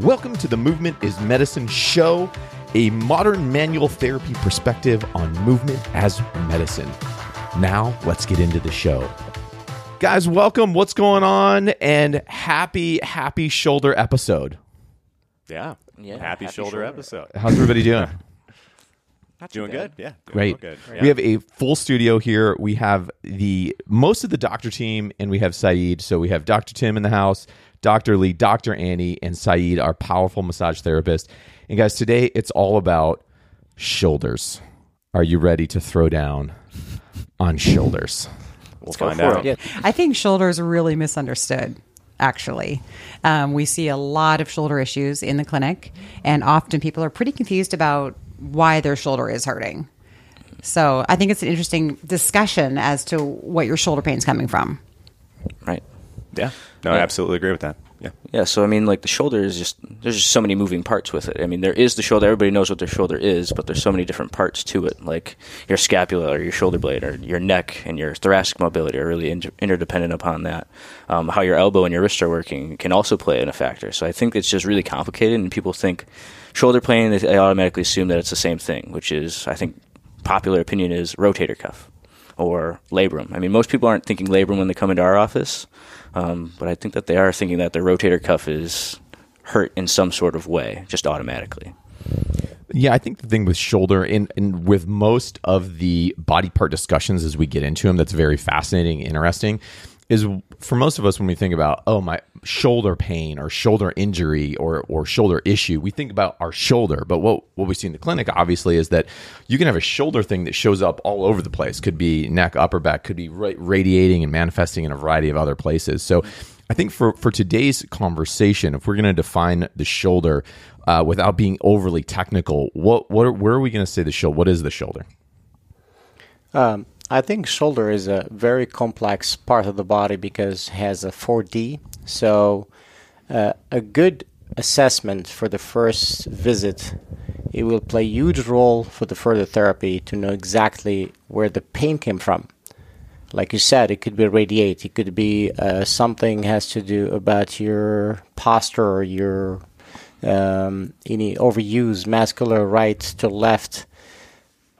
Welcome to the Movement is Medicine show, a modern manual therapy perspective on movement as medicine. Now, let's get into the show. Guys, welcome. What's going on? And happy, happy shoulder episode. Yeah. Yeah, Happy, happy shoulder, shoulder. episode. How's everybody doing? Not doing good. Yeah. Doing Great. real Good. We have a full studio here. We have the most of the doctor team, and we have Saeed. So we have Dr. Tim in the house, Dr. Lee, Dr. Annie, and Saeed, our powerful massage therapist. And guys, today it's all about shoulders. Are you ready to throw down on shoulders? We'll go find out. it. I think shoulders are really misunderstood. Actually, um, we see a lot of shoulder issues in the clinic, and often people are pretty confused about why their shoulder is hurting. So I think it's an interesting discussion as to what your shoulder pain is coming from. Right. Yeah. No, I absolutely agree with that. Yeah. Yeah. So I mean, like the shoulder is just there's just so many moving parts with it. I mean, there is the shoulder. Everybody knows what their shoulder is, but there's so many different parts to it. Like your scapula or your shoulder blade or your neck and your thoracic mobility are really inter- interdependent upon that. Um, how your elbow and your wrist are working can also play in a factor. So I think it's just really complicated, and people think shoulder pain. They they automatically assume that it's the same thing, which is I think popular opinion is rotator cuff or labrum. I mean, most people aren't thinking labrum when they come into our office, um, but I think that they are thinking that their rotator cuff is hurt in some sort of way, just automatically. Yeah, I think the thing with shoulder and, and with most of the body part discussions as we get into them, that's very fascinating, interesting, is for most of us when we think about oh my shoulder pain or shoulder injury or or shoulder issue, we think about our shoulder. But what what we see in the clinic obviously is that you can have a shoulder thing that shows up all over the place. Could be neck, upper back, could be radiating and manifesting in a variety of other places. So. I think for, for today's conversation, if we're going to define the shoulder uh, without being overly technical, what what where are we going to say the shoulder? What is the shoulder? Um, I think shoulder is a very complex part of the body because it has a 4D. So uh, a good assessment for the first visit, it will play a huge role for the further therapy to know exactly where the pain came from. Like you said, it could be radiate. It could be uh, something has to do about your posture or your um, any overuse, muscular right to left.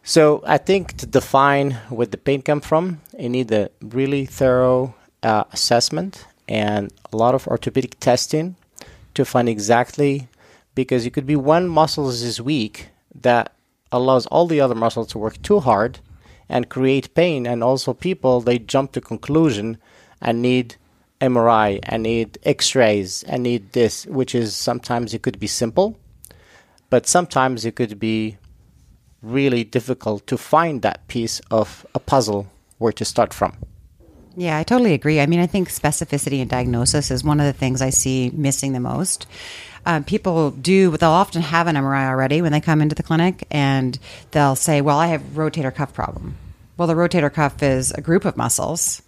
So I think to define where the pain comes from, you need a really thorough uh, assessment and a lot of orthopedic testing to find exactly because it could be one muscle is weak that allows all the other muscles to work too hard and create pain and also people they jump to conclusion and need MRI and need x-rays and need this which is sometimes it could be simple but sometimes it could be really difficult to find that piece of a puzzle where to start from. Yeah, I totally agree. I mean, I think specificity in diagnosis is one of the things I see missing the most. Um, people do, they'll often have an MRI already when they come into the clinic, and they'll say, Well, I have rotator cuff problem. Well, the rotator cuff is a group of muscles,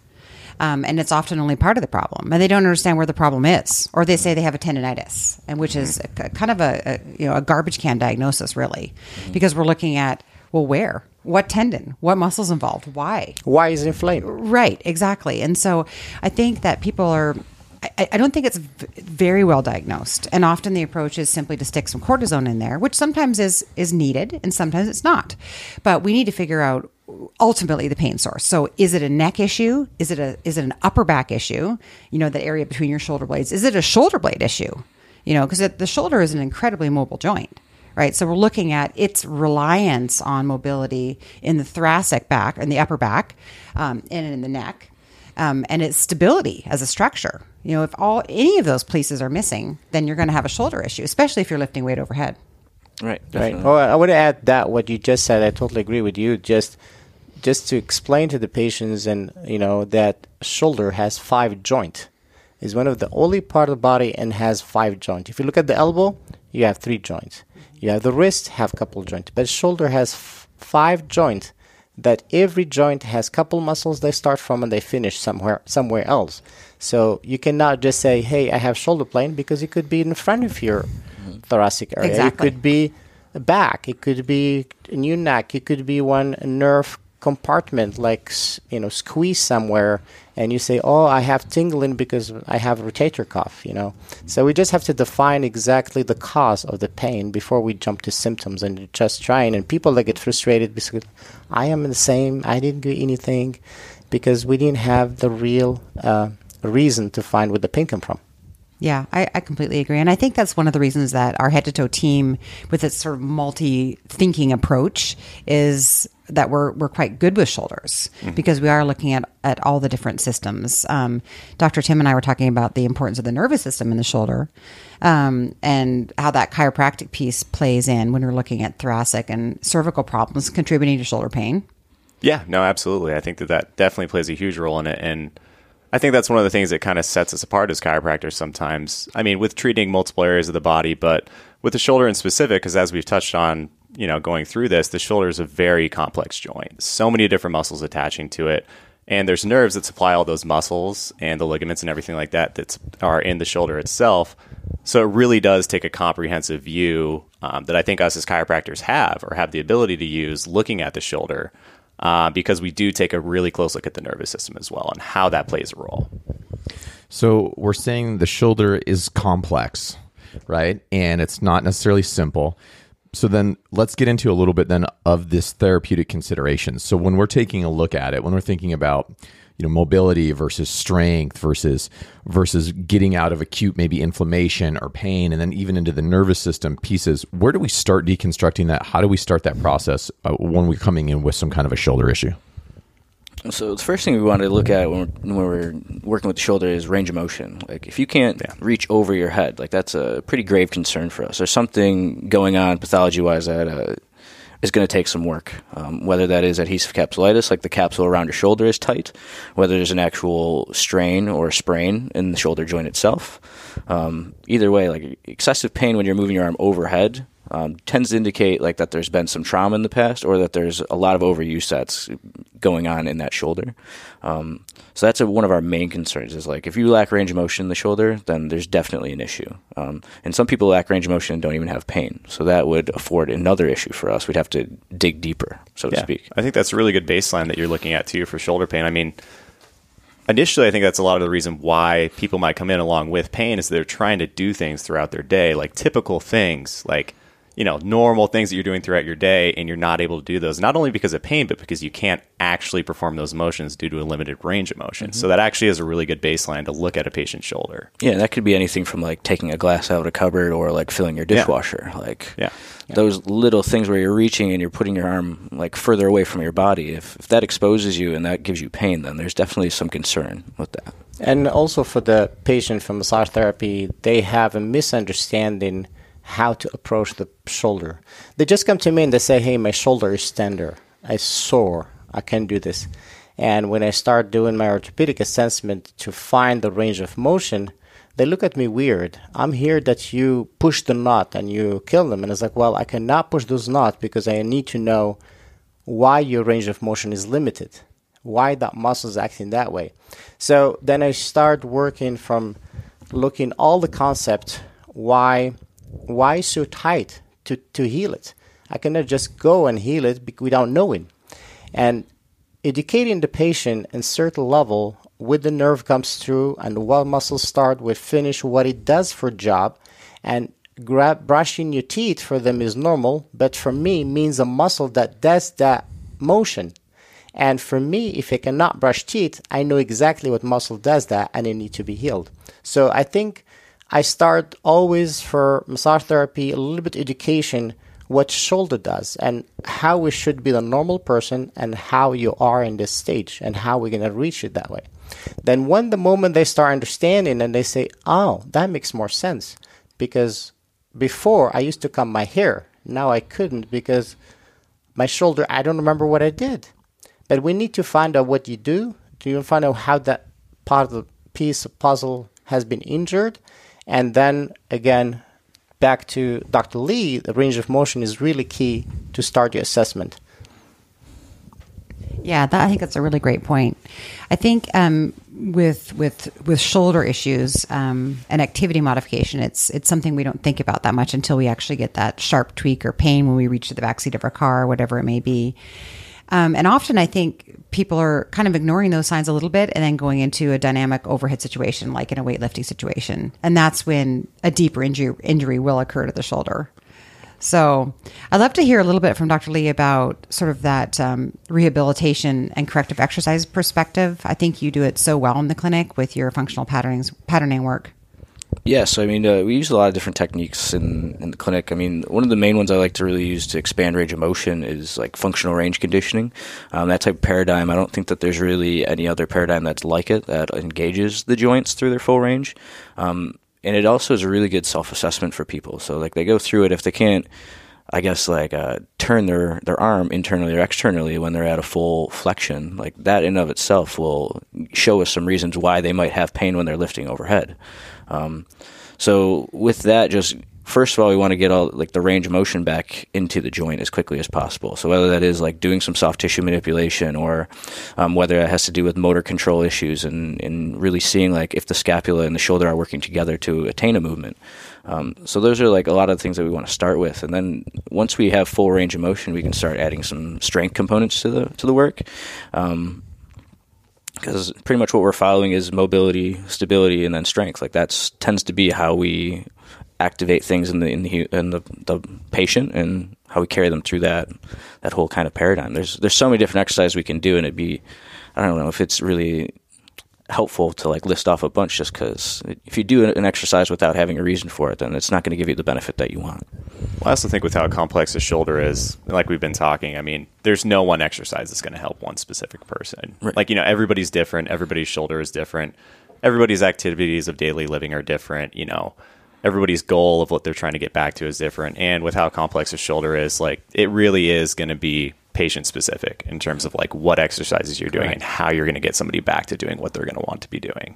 um, and it's often only part of the problem, and they don't understand where the problem is, or they say they have a tendonitis, and which is a, kind of a, a you know a garbage can diagnosis, really, because we're looking at well, where, what tendon, what muscles involved, why, Why is it inflamed? Right, exactly. And so I think that people are. I, I don't think it's very well diagnosed, and often the approach is simply to stick some cortisone in there, which sometimes is is needed, and sometimes it's not. But we need to figure out ultimately the pain source. So, is it a neck issue? Is it a is it an upper back issue? You know, the area between your shoulder blades. Is it a shoulder blade issue? You know, because the shoulder is an incredibly mobile joint right? So we're looking at its reliance on mobility in the thoracic back and the upper back um, and in the neck, um, and its stability as a structure. You know, if all any of those pieces are missing, then you're going to have a shoulder issue, especially if you're lifting weight overhead. Right. Right. definitely. Oh, I want to add that what you just said. I totally agree with you. Just, just to explain to the patients, and you know that shoulder has five joint, is one of the only part of the body and has five joint. If you look at the elbow, you have three joints. You have the wrist, have couple joint, but shoulder has f- five joint. That every joint has couple muscles they start from and they finish somewhere somewhere else. So you cannot just say, "Hey, I have shoulder pain," because it could be in front of your thoracic area. Exactly. It could be back. It could be a new neck. It could be one nerve compartment like you know squeeze somewhere and you say oh i have tingling because i have rotator cuff you know so we just have to define exactly the cause of the pain before we jump to symptoms and just trying and people that get frustrated because i am the same i didn't do anything because we didn't have the real uh, reason to find where the pain come from Yeah, I, I completely agree. And I think that's one of the reasons that our head to toe team, with its sort of multi thinking approach, is that we're, we're quite good with shoulders because we are looking at, at all the different systems. Um, Dr. Tim and I were talking about the importance of the nervous system in the shoulder um, and how that chiropractic piece plays in when we're looking at thoracic and cervical problems contributing to shoulder pain. Yeah, no, absolutely. I think that that definitely plays a huge role in it, and I think that's one of the things that kind of sets us apart as chiropractors. Sometimes, I mean, with treating multiple areas of the body, but with the shoulder in specific, because as we've touched on, you know, going through this, the shoulder is a very complex joint. So many different muscles attaching to it, and there's nerves that supply all those muscles and the ligaments and everything like that that are in the shoulder itself. So it really does take a comprehensive view um, that I think us as chiropractors have or have the ability to use looking at the shoulder uh, because we do take a really close look at the nervous system as well and how that plays a role. So we're saying the shoulder is complex, right? And it's not necessarily simple. So then let's get into a little bit then of this therapeutic considerations. So when we're taking a look at it, when we're thinking about you know mobility versus strength versus versus getting out of acute maybe inflammation or pain and then even into the nervous system pieces where do we start deconstructing that how do we start that process uh, when we're coming in with some kind of a shoulder issue So the first thing we want to look at when we're, when we're working with the shoulder is range of motion. Like if you can't reach over your head, like that's a pretty grave concern for us. There's something going on pathology wise that uh, is going to take some work. Um, whether that is adhesive capsulitis, like the capsule around your shoulder is tight, whether there's an actual strain or sprain in the shoulder joint itself. Um, either way, like excessive pain when you're moving your arm overhead um, tends to indicate like that there's been some trauma in the past or that there's a lot of overuse that's going on in that shoulder. Um, so that's a, one of our main concerns is like if you lack range of motion in the shoulder, then there's definitely an issue. Um, and some people lack range of motion and don't even have pain. So that would afford another issue for us. We'd have to dig deeper, so to speak. I think that's a really good baseline that you're looking at too for shoulder pain. I mean, initially, I think that's a lot of the reason why people might come in along with pain is they're trying to do things throughout their day, like typical things, like you know, normal things that you're doing throughout your day, and you're not able to do those, not only because of pain, but because you can't actually perform those motions due to a limited range of motion. So mm-hmm. that actually is a really good baseline to look at a patient's shoulder. Yeah, that could be anything from like taking a glass out of a cupboard or like filling your dishwasher. Like Yeah. those little things where you're reaching and you're putting your arm like further away from your body. If, if that exposes you and that gives you pain, then there's definitely some concern with that. And also for the patient from massage therapy, they have a misunderstanding how to approach the shoulder. They just come to me and they say, "Hey, my shoulder is tender. I sore. I can't do this." And when I start doing my orthopedic assessment to find the range of motion, they look at me weird. I'm here that you push the knot and you kill them. And it's like, well, I cannot push those knots because I need to know why your range of motion is limited, why that muscle is acting that way. So then I start working from looking all the concept why why so tight to, to heal it. I cannot just go and heal it without knowing. And educating the patient in certain level with the nerve comes through and what muscles start with finish what it does for job and grab brushing your teeth for them is normal but for me means a muscle that does that motion and for me if i cannot brush teeth i know exactly what muscle does that and it need to be healed so i think i start always for massage therapy a little bit education what shoulder does and how we should be the normal person and how you are in this stage and how we're going to reach it that way. Then when the moment they start understanding and they say, "Oh, that makes more sense," because before I used to comb my hair, now I couldn't because my shoulder I don't remember what I did. But we need to find out what you do. Do you find out how that part of the piece of puzzle has been injured, and then again back to Dr. Lee, the range of motion is really key to start your assessment. Yeah, that, I think that's a really great point. I think um, with with with shoulder issues um, and activity modification, it's it's something we don't think about that much until we actually get that sharp tweak or pain when we reach the backseat of our car or whatever it may be. Um, and often I think people are kind of ignoring those signs a little bit and then going into a dynamic overhead situation, like in a weightlifting situation. And that's when a deeper injury, injury will occur to the shoulder. So I'd love to hear a little bit from Dr. Lee about sort of that um, rehabilitation and corrective exercise perspective. I think you do it so well in the clinic with your functional patternings, patterning work. Yes, I mean uh, we use a lot of different techniques in in the clinic. I mean, one of the main ones I like to really use to expand range of motion is like functional range conditioning. Um, that type of paradigm, I don't think that there's really any other paradigm that's like it that engages the joints through their full range. Um, and it also is a really good self assessment for people. So like they go through it if they can't. I guess like uh, turn their, their arm internally or externally when they're at a full flexion, like that in of itself will show us some reasons why they might have pain when they're lifting overhead. Um, so with that, just first of all, we want to get all like the range of motion back into the joint as quickly as possible. So whether that is like doing some soft tissue manipulation or um, whether it has to do with motor control issues and, and really seeing like if the scapula and the shoulder are working together to attain a movement. Um, so those are like a lot of the things that we want to start with, and then once we have full range of motion, we can start adding some strength components to the to the work. Um, because pretty much what we're following is mobility, stability, and then strength. Like that tends to be how we activate things in the in the in the, the patient and how we carry them through that that whole kind of paradigm. There's there's so many different exercises we can do, and it'd be I don't know if it's really helpful to like list off a bunch just because if you do an exercise without having a reason for it, then it's not going to give you the benefit that you want. Well, I also think with how complex the shoulder is, like we've been talking, I mean, there's no one exercise that's going to help one specific person. Right. Like, you know, everybody's different, everybody's shoulder is different, everybody's activities of daily living are different, you know. Everybody's goal of what they're trying to get back to is different. And with how complex a shoulder is, like, it really is going to be patient specific in terms of like what exercises you're doing Correct. and how you're going to get somebody back to doing what they're going to want to be doing.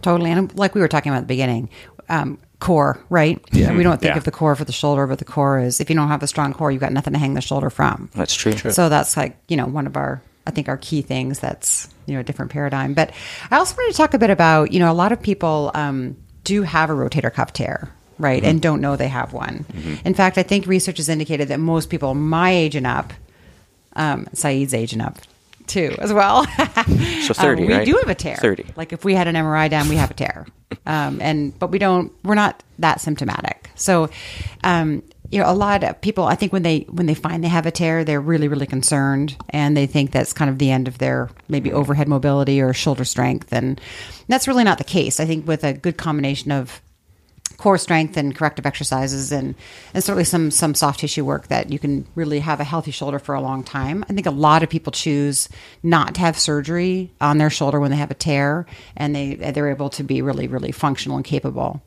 Totally. And like we were talking about at the beginning, um, core, right? Yeah. We don't think Yeah. of the core for the shoulder, but the core is if you don't have a strong core, you've got nothing to hang the shoulder from. That's true. So that's like, you know, one of our, I think, our key things that's, you know, a different paradigm. But I also wanted to talk a bit about, you know, a lot of people um, do have a rotator cuff tear, right? And don't know they have one. In fact, I think research has indicated that most people my age and up, um, Saeed's aging up too, as well. So 30, Um, we right? do have a tear. 30. Like if we had an MRI done, we have a tear. Um, and but we don't. We're not that symptomatic. So, um, you know, a lot of people. I think when they when they find they have a tear, they're really really concerned, and they think that's kind of the end of their maybe overhead mobility or shoulder strength, and that's really not the case. I think with a good combination of core strength and corrective exercises and, and certainly some some soft tissue work that you can really have a healthy shoulder for a long time. I think a lot of people choose not to have surgery on their shoulder when they have a tear and they they're able to be really really functional and capable.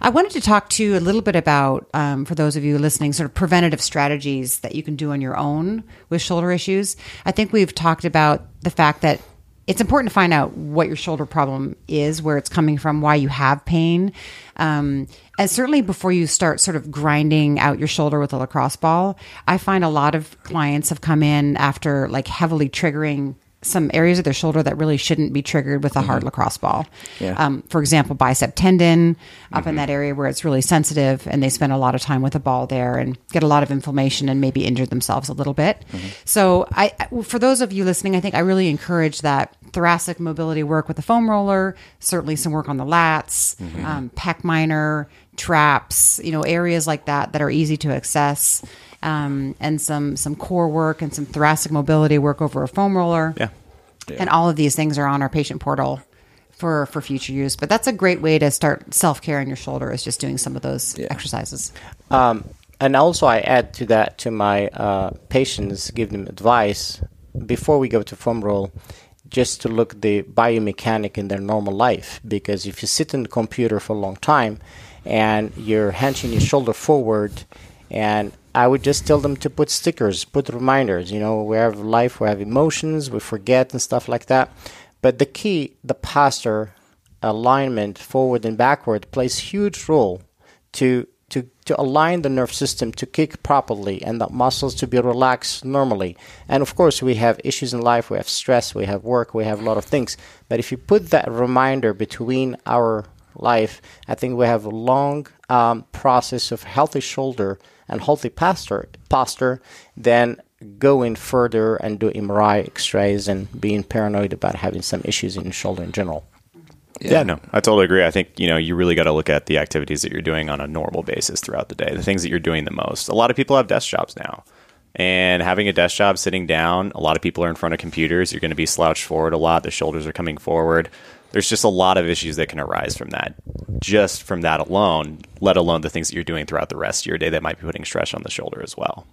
I wanted to talk to you a little bit about um, for those of you listening sort of preventative strategies that you can do on your own with shoulder issues. I think we've talked about the fact that it's important to find out what your shoulder problem is, where it's coming from, why you have pain. Um, and certainly before you start sort of grinding out your shoulder with a lacrosse ball, I find a lot of clients have come in after like heavily triggering some areas of their shoulder that really shouldn't be triggered with a hard lacrosse ball. Yeah. Um, for example, bicep tendon up in that area where it's really sensitive, and they spend a lot of time with a ball there and get a lot of inflammation and maybe injure themselves a little bit. So, I, I- for those of you listening, I think I really encourage that thoracic mobility work with the foam roller. Certainly, some work on the lats, um, pec minor, traps. You know, areas like that that are easy to access. Um, and some some core work and some thoracic mobility work over a foam roller. Yeah. And all of these things are on our patient portal for for future use. But that's a great way to start self care on your shoulder is just doing some of those exercises. Um, and also, I add to that to my uh, patients, give them advice before we go to foam roll, just to look the biomechanic in their normal life. Because if you sit in the computer for a long time and you're hunching your shoulder forward, and I would just tell them to put stickers, put reminders. You know, we have life, we have emotions, we forget and stuff like that. But the key, the posture, alignment, forward and backward, plays huge role to to to align the nerve system to kick properly and the muscles to be relaxed normally. And of course, we have issues in life. We have stress. We have work. We have a lot of things. But if you put that reminder between our life, I think we have a long um, process of healthy shoulder and healthy posture. Posture, then going further and do MRI X-rays and being paranoid about having some issues in the shoulder in general. Yeah. no, I totally agree. I think you know you really got to look at the activities that you're doing on a normal basis throughout the day, the things that you're doing the most. A lot of people have desk jobs now, and having a desk job sitting down, a lot of people are in front of computers. You're going to be slouched forward a lot. The shoulders are coming forward. There's just a lot of issues that can arise from that, just from that alone. Let alone the things that you're doing throughout the rest of your day that might be putting stress on the shoulder as well.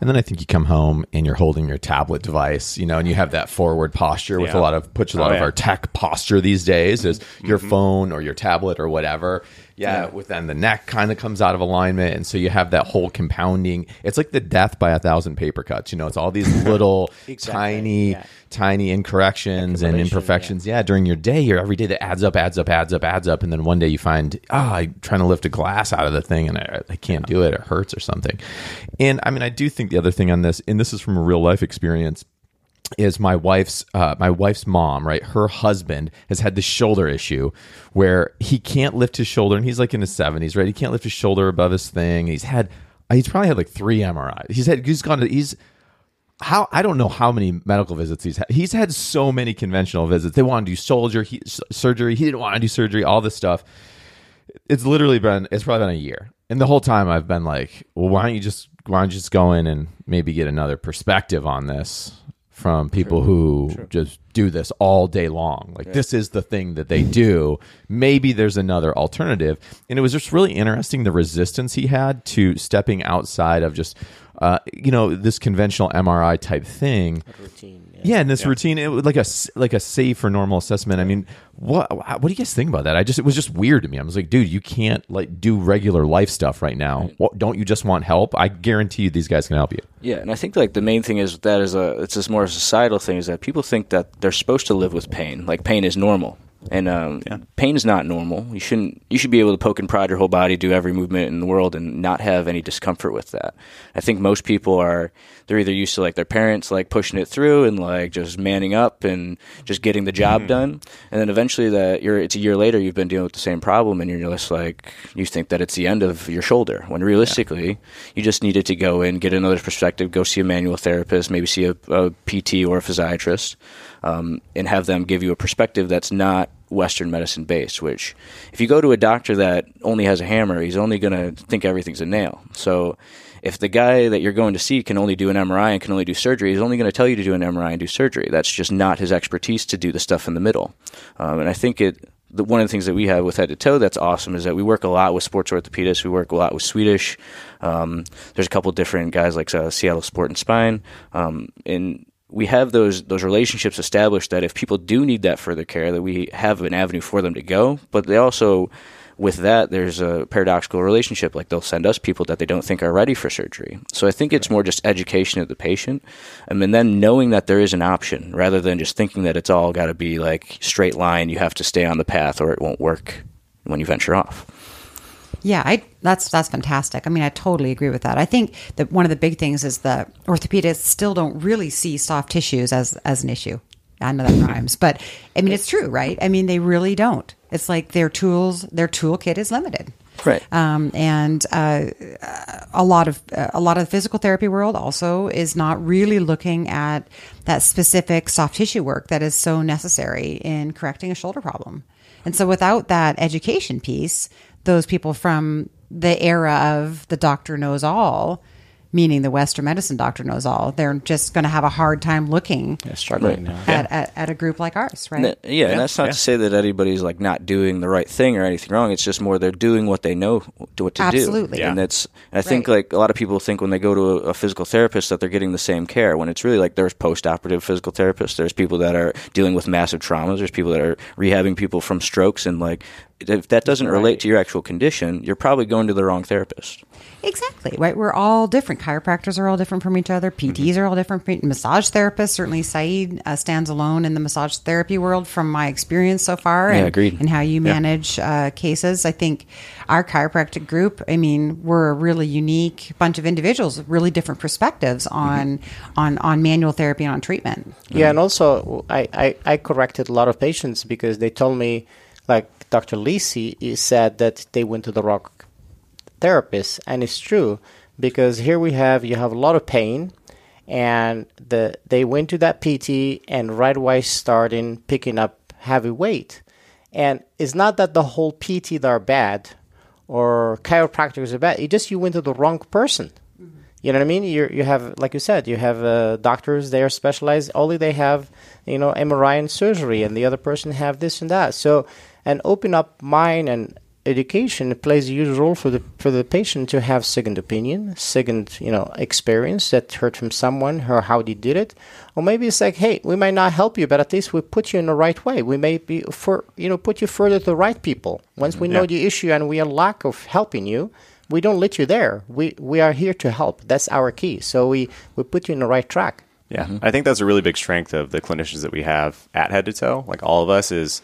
And then I think you come home and you're holding your tablet device, you know, and you have that forward posture with Yeah. a lot of puts a oh, lot Oh, of our tech posture these days is your mm-hmm. phone or your tablet or whatever. Yeah, with then the neck kind of comes out of alignment, and so you have that whole compounding. It's like the death by a thousand paper cuts. You know, it's all these little Exactly, tiny, yeah. tiny incorrections and imperfections. Yeah. during your day, your every day that adds up, adds up, adds up, adds up, and then one day you find, ah, I'm trying to lift a glass out of the thing and I, I can't do it. It hurts or something. And I mean, I do think the other thing on this, and this is from a real life experience is my wife's uh, my wife's mom, right? Her husband has had the shoulder issue where he can't lift his shoulder, and he's like in his seventies, right? He can't lift his shoulder above his thing. He's had he's probably had like three MRIs. He's had he's gone to he's how I don't know how many medical visits he's had. He's had so many conventional visits. They want to do soldier he, surgery. He didn't want to do surgery. All this stuff. It's literally been it's probably been a year, and the whole time I've been like, well, why don't you just why don't you just go in and maybe get another perspective on this from people who just do this all day long. Like this is the thing that they do. Maybe there's another alternative. And it was just really interesting the resistance he had to stepping outside of just uh, you know this conventional MRI type thing. Routine. Yeah, and this routine, it was like a s- like a safe or normal assessment. I mean, what what do you guys think about that? I just it was just weird to me. I was like, dude, you can't like do regular life stuff right now. What, don't you just want help? I guarantee you, these guys can help you. Yeah, and I think like the main thing is that is a it's just more a societal thing is that people think that they're supposed to live with pain, like pain is normal, and um, pain is not normal. You shouldn't. You should be able to poke and prod your whole body, do every movement in the world, and not have any discomfort with that. I think most people are they're either used to like their parents like pushing it through and like just manning up and just getting the job done, and then eventually that you're it's a year later you've been dealing with the same problem, and you're just like you think that it's the end of your shoulder when realistically you just needed to go in, get another perspective, go see a manual therapist, maybe see a, a PT or a physiatrist, um, and have them give you a perspective that's not Western medicine based. Which, if you go to a doctor that only has a hammer, he's only going to think everything's a nail. So, if the guy that you're going to see can only do an MRI and can only do surgery, he's only going to tell you to do an MRI and do surgery. That's just not his expertise to do the stuff in the middle. Um, and I think it the, one of the things that we have with head to toe that's awesome is that we work a lot with sports orthopedists. We work a lot with Swedish. Um, there's a couple different guys like uh, Seattle Sport and Spine, um, and we have those those relationships established that if people do need that further care, that we have an avenue for them to go. But they also with that, there's a paradoxical relationship. Like they'll send us people that they don't think are ready for surgery. So I think it's more just education of the patient, um, and then knowing that there is an option rather than just thinking that it's all got to be like straight line. You have to stay on the path, or it won't work when you venture off. Yeah, I that's that's fantastic. I mean, I totally agree with that. I think that one of the big things is that orthopedists still don't really see soft tissues as as an issue. I know that rhymes, but I mean, it's true, right? I mean, they really don't. It's like their tools, their toolkit is limited, Right. Um, and uh, a lot of uh, a lot of the physical therapy world also is not really looking at that specific soft tissue work that is so necessary in correcting a shoulder problem. And so, without that education piece, those people from the era of the doctor knows all, meaning the Western medicine doctor knows all, they're just going to have a hard time looking Yeah, struggling now. at, at, at a group like ours, right? N- yeah, and that's not yeah. to say that anybody's like not doing the right thing or anything wrong. It's just more they're doing what they know to what to Absolutely. do. Yeah. And that's and I think Right. like a lot of people think when they go to a, a physical therapist that they're getting the same care when it's really like there's post-operative physical therapists, there's people that are dealing with massive traumas, there's people that are rehabbing people from strokes and like if that doesn't relate to your actual condition, you're probably going to the wrong therapist. Exactly. Right. We're all different. Chiropractors are all different from each other. PTs Mm-hmm. are all different. From, massage therapists. Certainly, Saeed uh, stands alone in the massage therapy world from my experience so far. Yeah, and, agreed. And how you manage uh, cases. I think our chiropractic group. I mean, we're a really unique bunch of individuals, with really different perspectives Mm-hmm. on on on manual therapy and on treatment. Yeah, and also I, I, I corrected a lot of patients because they told me, like Dr. Lisi said that they went to the wrong therapist, and it's true because here we have you have a lot of pain, and the they went to that PT and right away starting picking up heavy weight. And it's not that the whole PT are bad or chiropractors are bad. It's just you went to the wrong person. You know what I mean? You you have, like you said, you have uh, doctors are specialized. Only they have, you know, MRI and surgery, and the other person have this and that. So, and open up mind and education plays a huge role for the for the patient to have second opinion, second you know experience that heard from someone or how they did it, or maybe it's like, hey, we might not help you, but at least we put you in the right way. We may be for you know put you further to the right people. Once we mm-hmm. know the issue and we are lack of helping you, we don't let you there. We we are here to help. That's our key. So we we put you in the right track. Yeah, mm-hmm. I think that's a really big strength of the clinicians that we have at Head to Toe, like all of us, is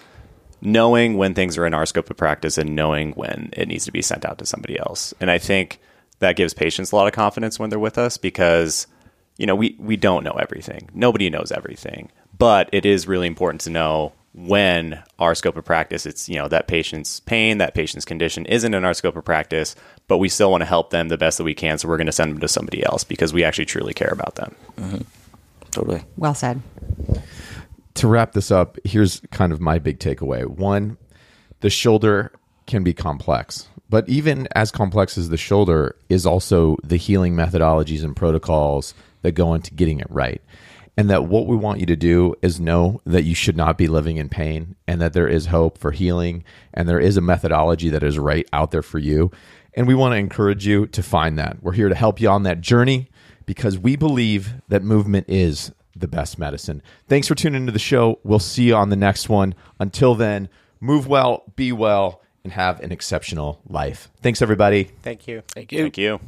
knowing when things are in our scope of practice and knowing when it needs to be sent out to somebody else. And I think that gives patients a lot of confidence when they're with us because, you know, we, we don't know everything. Nobody knows everything. But it is really important to know when our scope of practice, it's, you know, that patient's pain, that patient's condition isn't in our scope of practice, but we still want to help them the best that we can. So we're going to send them to somebody else because we actually truly care about them. Mm-hmm. Totally. Well said. To wrap this up, here's kind of my big takeaway. One, the shoulder can be complex, but even as complex as the shoulder is also the healing methodologies and protocols that go into getting it right. And that what we want you to do is know that you should not be living in pain and that there is hope for healing and there is a methodology that is right out there for you. And we want to encourage you to find that. We're here to help you on that journey because we believe that movement is the best medicine. Thanks for tuning into the show. We'll see you on the next one. Until then, move well, be well, and have an exceptional life. Thanks, everybody. Thank you. Thank you. Thank you.